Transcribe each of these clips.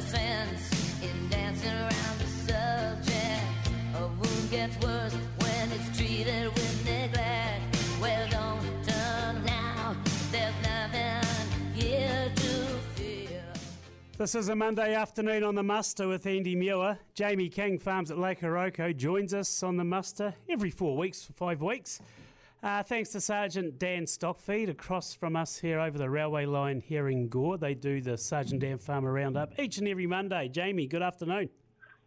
sense in dancing around the subject. A wound gets worse when it's treated with neglect. Well, don't turn now. There's nothing here to fear. This is a Monday afternoon on the muster with Andy Muir. Jamie King, Farms at Lake Hauroko, joins us on the muster every four weeks for five weeks. Uh, thanks to Sergeant Dan Stockfeed across from us here over the railway line here in Gore. They do the Sergeant Dan Farmer Roundup each and every Monday. Jamie, good afternoon.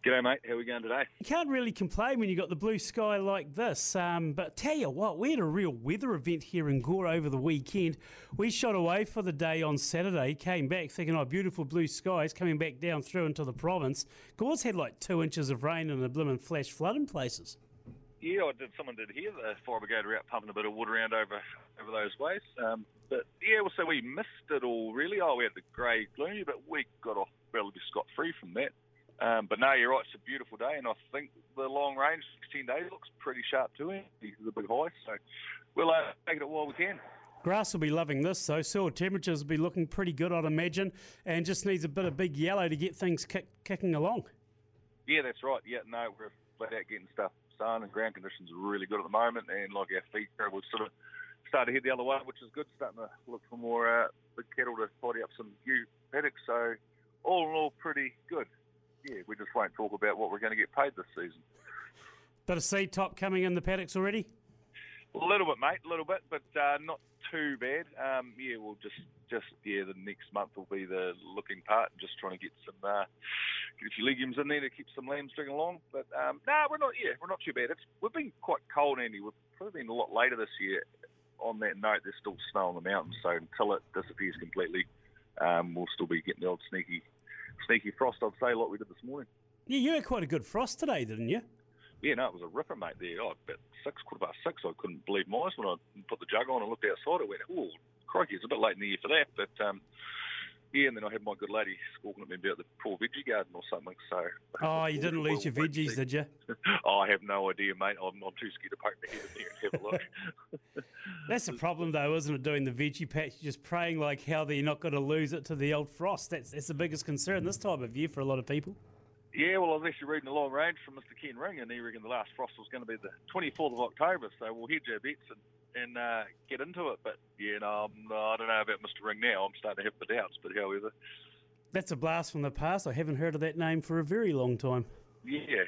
G'day, mate. How are we going today? You can't really complain when you've got the blue sky like this. Um, but tell you what, we had a real weather event here in Gore over the weekend. We shot away for the day on Saturday, came back thinking, oh, beautiful blue skies, coming back down through into the province. Gore's had like two inches of rain and a blooming flash flood in places. Yeah, I did. Someone did hear the fire brigade were out pumping a bit of wood around over over those ways. Um, but yeah, well, so we missed it all really. Oh, we had the grey gloomy, but we got off relatively scot free from that. Um, but no, you're right. It's a beautiful day, and I think the long range 16 days looks pretty sharp too. It's a big high, so we'll uh, take it while we can. Grass will be loving this, so Soil temperatures will be looking pretty good, I'd imagine, and just needs a bit of big yellow to get things kick, kicking along. Yeah, that's right. Yeah, no, we're flat out getting stuff sun and ground conditions are really good at the moment, and like our feet will sort of start to head the other way, which is good. Starting to look for more uh, big cattle to tidy up some new paddocks. So all in all, pretty good. Yeah, we just won't talk about what we're going to get paid this season. Bit of seed top coming in the paddocks already. A little bit, mate, a little bit, but uh, not too bad. Um, yeah, we'll just, just yeah, the next month will be the looking part, just trying to get some, uh, get a few legumes in there to keep some lambs stringing along. But um, no, we're not. Yeah, we're not too bad. It's we've been quite cold, Andy. We've probably been a lot later this year. On that note, there's still snow on the mountains, so until it disappears completely, um, we'll still be getting the old sneaky, sneaky frost. I'd say, like we did this morning. Yeah, you had quite a good frost today, didn't you? Yeah, no, it was a ripper, mate. There, oh, about six, quarter past six. I couldn't believe my eyes when I put the jug on and looked outside. I went, "Oh, crikey!" It's a bit late in the year for that, but um, yeah. And then I had my good lady squawking at me about the poor veggie garden or something. So, Oh, you didn't lose your We'll wait and veggies, did you? oh, I have no idea, mate. I'm, I'm too scared to poke my head in there and have a look. That's the problem, though, isn't it? Doing the veggie patch, just praying like how that you're not going to lose it to the old frost. That's that's the biggest concern this time of year for a lot of people. Yeah, well, I was actually reading a long range from Mr. Ken Ring, and he reckoned the last frost was going to be the 24th of October. So we'll hedge our bets and, and uh, get into it. But yeah, no, I don't know about Mr. Ring now. I'm starting to have the doubts. But however, That's a blast from the past. I haven't heard of that name for a very long time. yeah,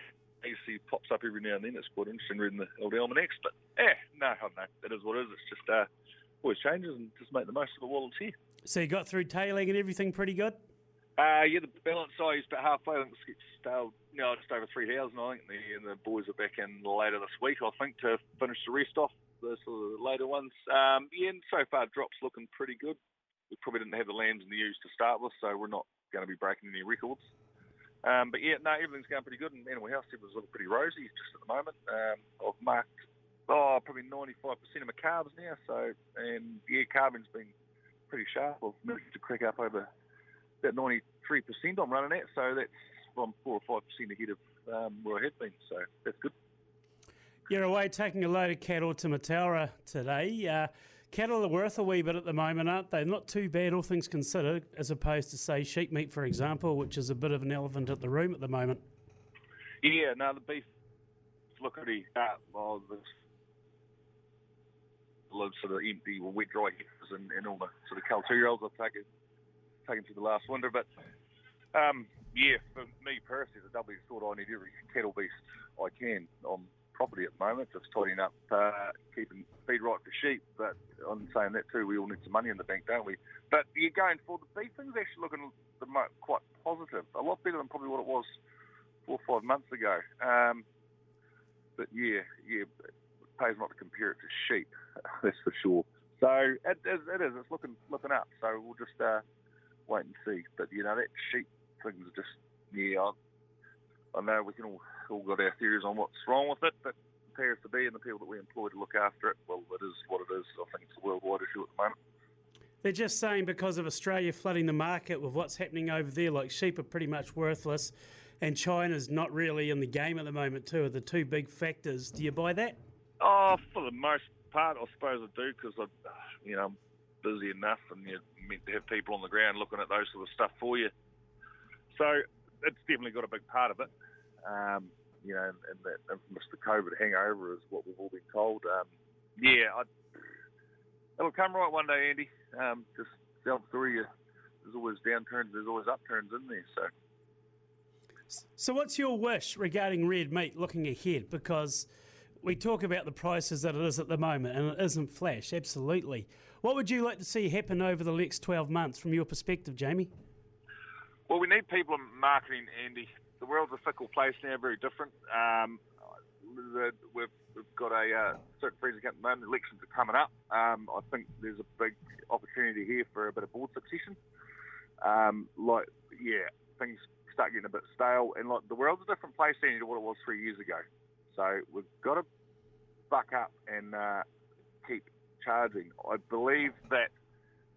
he pops up every now and then. It's quite interesting reading the old almanacs. But yeah, no, I don't know. It is what it is. It's just uh, always changes and just make the most of it while it's here. So you got through tailing and everything pretty good? Uh, yeah, the balance size about halfway. I think it's still, you know, just over 3,000, I think. And the, the boys are back in later this week, I think, to finish the rest off, the sort of later ones. Um, yeah, and so far, drops looking pretty good. We probably didn't have the lambs and the ewes to start with, so we're not going to be breaking any records. Um, but yeah, no, everything's going pretty good. And Animal House everything's looking pretty rosy just at the moment. Um, I've marked, oh, probably 95% of my carbs now. So, and yeah, carbon's been pretty sharp. I've managed to crack up over about 93% I'm running at, so that's I'm 4 or 5% ahead of um, where I had been, so that's good. You're away taking a load of cattle to Mataura today. Uh, cattle are worth a wee bit at the moment, aren't they? Not too bad, all things considered, as opposed to, say, sheep meat, for example, which is a bit of an elephant at the room at the moment. Yeah, no, the beef look at pretty, uh, well, of sort of empty wet dry heifers and, and all the sort of two-year-olds I've taken, taken through the last winter, but um, yeah, for me personally, the W thought I need every cattle beast I can on property at the moment, just tidying up, uh, keeping feed right for sheep. But I'm saying that too, we all need some money in the bank, don't we? But you're going for the beef thing's actually looking the mo- quite positive, a lot better than probably what it was four or five months ago. Um, but yeah, yeah, it pays not to compare it to sheep, that's for sure. So it, it, it is, it's looking looking up. So we'll just uh, wait and see. But you know that sheep thing's just yeah. I, I know we can all all got our theories on what's wrong with it, but it appears to be, and the people that we employ to look after it, well, it is what it is. I think it's a worldwide issue at the moment. They're just saying because of Australia flooding the market with what's happening over there, like sheep are pretty much worthless, and China's not really in the game at the moment, too, are the two big factors. Do you buy that? Oh, for the most part, I suppose I do because I, you know, I'm busy enough, and you're meant to have people on the ground looking at those sort of stuff for you. So it's definitely got a big part of it. Um, you know, and, and that infamous the COVID hangover is what we've all been told. Um, yeah, I, it'll come right one day, Andy. Um, just self through You there's always downturns. There's always upturns in there. So. So, what's your wish regarding red meat looking ahead? Because we talk about the prices that it is at the moment, and it isn't flash, absolutely. What would you like to see happen over the next 12 months from your perspective, Jamie? Well, we need people in marketing, Andy. The world's a fickle place now, very different. Um, we've, we've, got a uh, certain president at the moment. Elections are coming up. Um, I think there's a big opportunity here for a bit of board succession. Um, like, yeah, things start getting a bit stale, and like the world's a different place than to what it was three years ago. So we've got to buck up and uh, keep charging. I believe that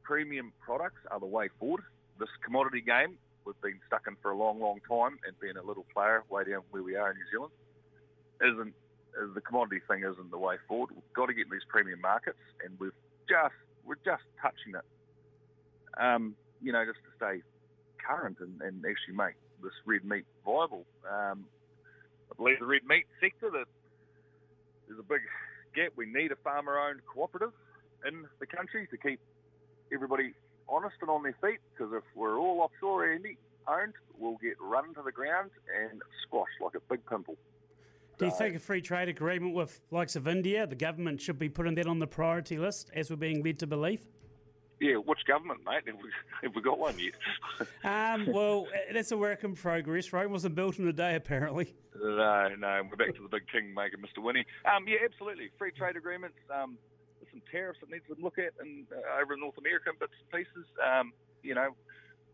premium products are the way forward. This commodity game we've been stuck in for a long, long time, and being a little player way down where we are in New Zealand isn't the commodity thing isn't the way forward. We've got to get in these premium markets, and we've just we're just touching it. Um, you know, just to stay current and, and actually make this red meat viable. Um, I believe the red meat sector that there's a big gap. We need a farmer-owned cooperative in the country to keep everybody honest and on their feet. Because if we're all offshore Andy, owned, we'll get run to the ground and squashed like a big pimple. Do you think a free trade agreement with likes of India, the government should be putting that on the priority list, as we're being led to believe? Yeah, which government, mate? Have we, have we got one yet? um, well, that's a work in progress. Rome wasn't built in a day, apparently. No, no, we're back to the big king maker, Mr. Winnie. Um, yeah, absolutely. Free trade agreements. Um, there's some tariffs that need to look at and uh, over in North America bits and pieces. Um, you know,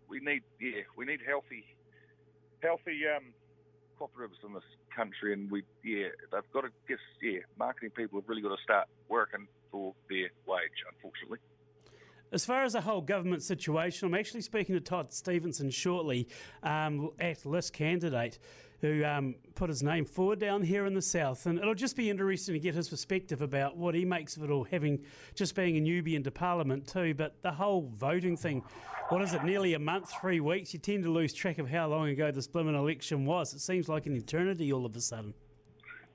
we need yeah, we need healthy, healthy um, cooperatives in this country, and we yeah, they've got to guess yeah, marketing people have really got to start working for their wage, unfortunately. As far as the whole government situation, I'm actually speaking to Todd Stephenson shortly, um, at list candidate, who um, put his name forward down here in the south, and it'll just be interesting to get his perspective about what he makes of it all, having just being a newbie into Parliament too. But the whole voting thing, what is it? Nearly a month, three weeks. You tend to lose track of how long ago this blooming election was. It seems like an eternity all of a sudden.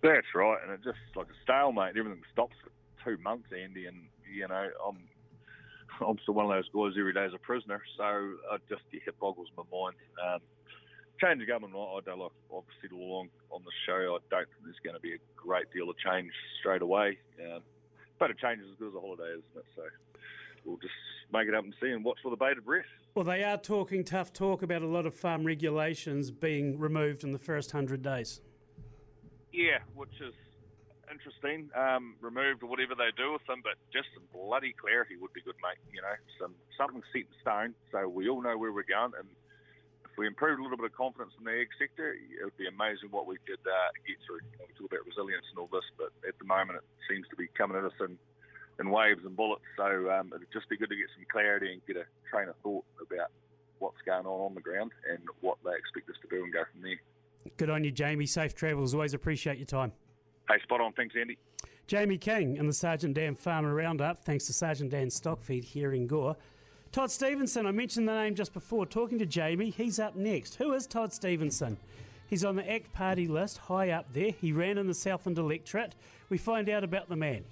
That's right, and it just like a stalemate. Everything stops for two months, Andy, and you know I'm I'm still one of those guys every day as a prisoner. So I just it boggles my mind. Um, change of government, I don't like. I've said all along on the show, I don't think there's going to be a great deal of change straight away. Um, but a change is as good as a holiday, isn't it? So we'll just make it up and see and watch for the bated breath. Well, they are talking tough talk about a lot of farm regulations being removed in the first hundred days. Yeah, which is interesting, um, removed or whatever they do with them, but just some bloody clarity would be good, mate. You know, some something set in stone, so we all know where we're going. And if we improved a little bit of confidence in the egg sector, it would be amazing what we could uh, get through. You know, we talk about resilience and all this, but at the moment it seems to be coming at us in, in waves and bullets. So um, it'd just be good to get some clarity and get a train of thought about what's going on on the ground and what they expect us to do and go from there. Good on you, Jamie. Safe travels. Always appreciate your time. Hey, spot on. Thanks, Andy. Jamie King and the Sergeant Dan Farmer Roundup. Thanks to Sergeant Dan Stockfeed here in Gore. Todd Stephenson, I mentioned the name just before. Talking to Jamie, he's up next. Who is Todd Stephenson? He's on the ACT Party list, high up there. He ran in the Southland electorate. We find out about the man.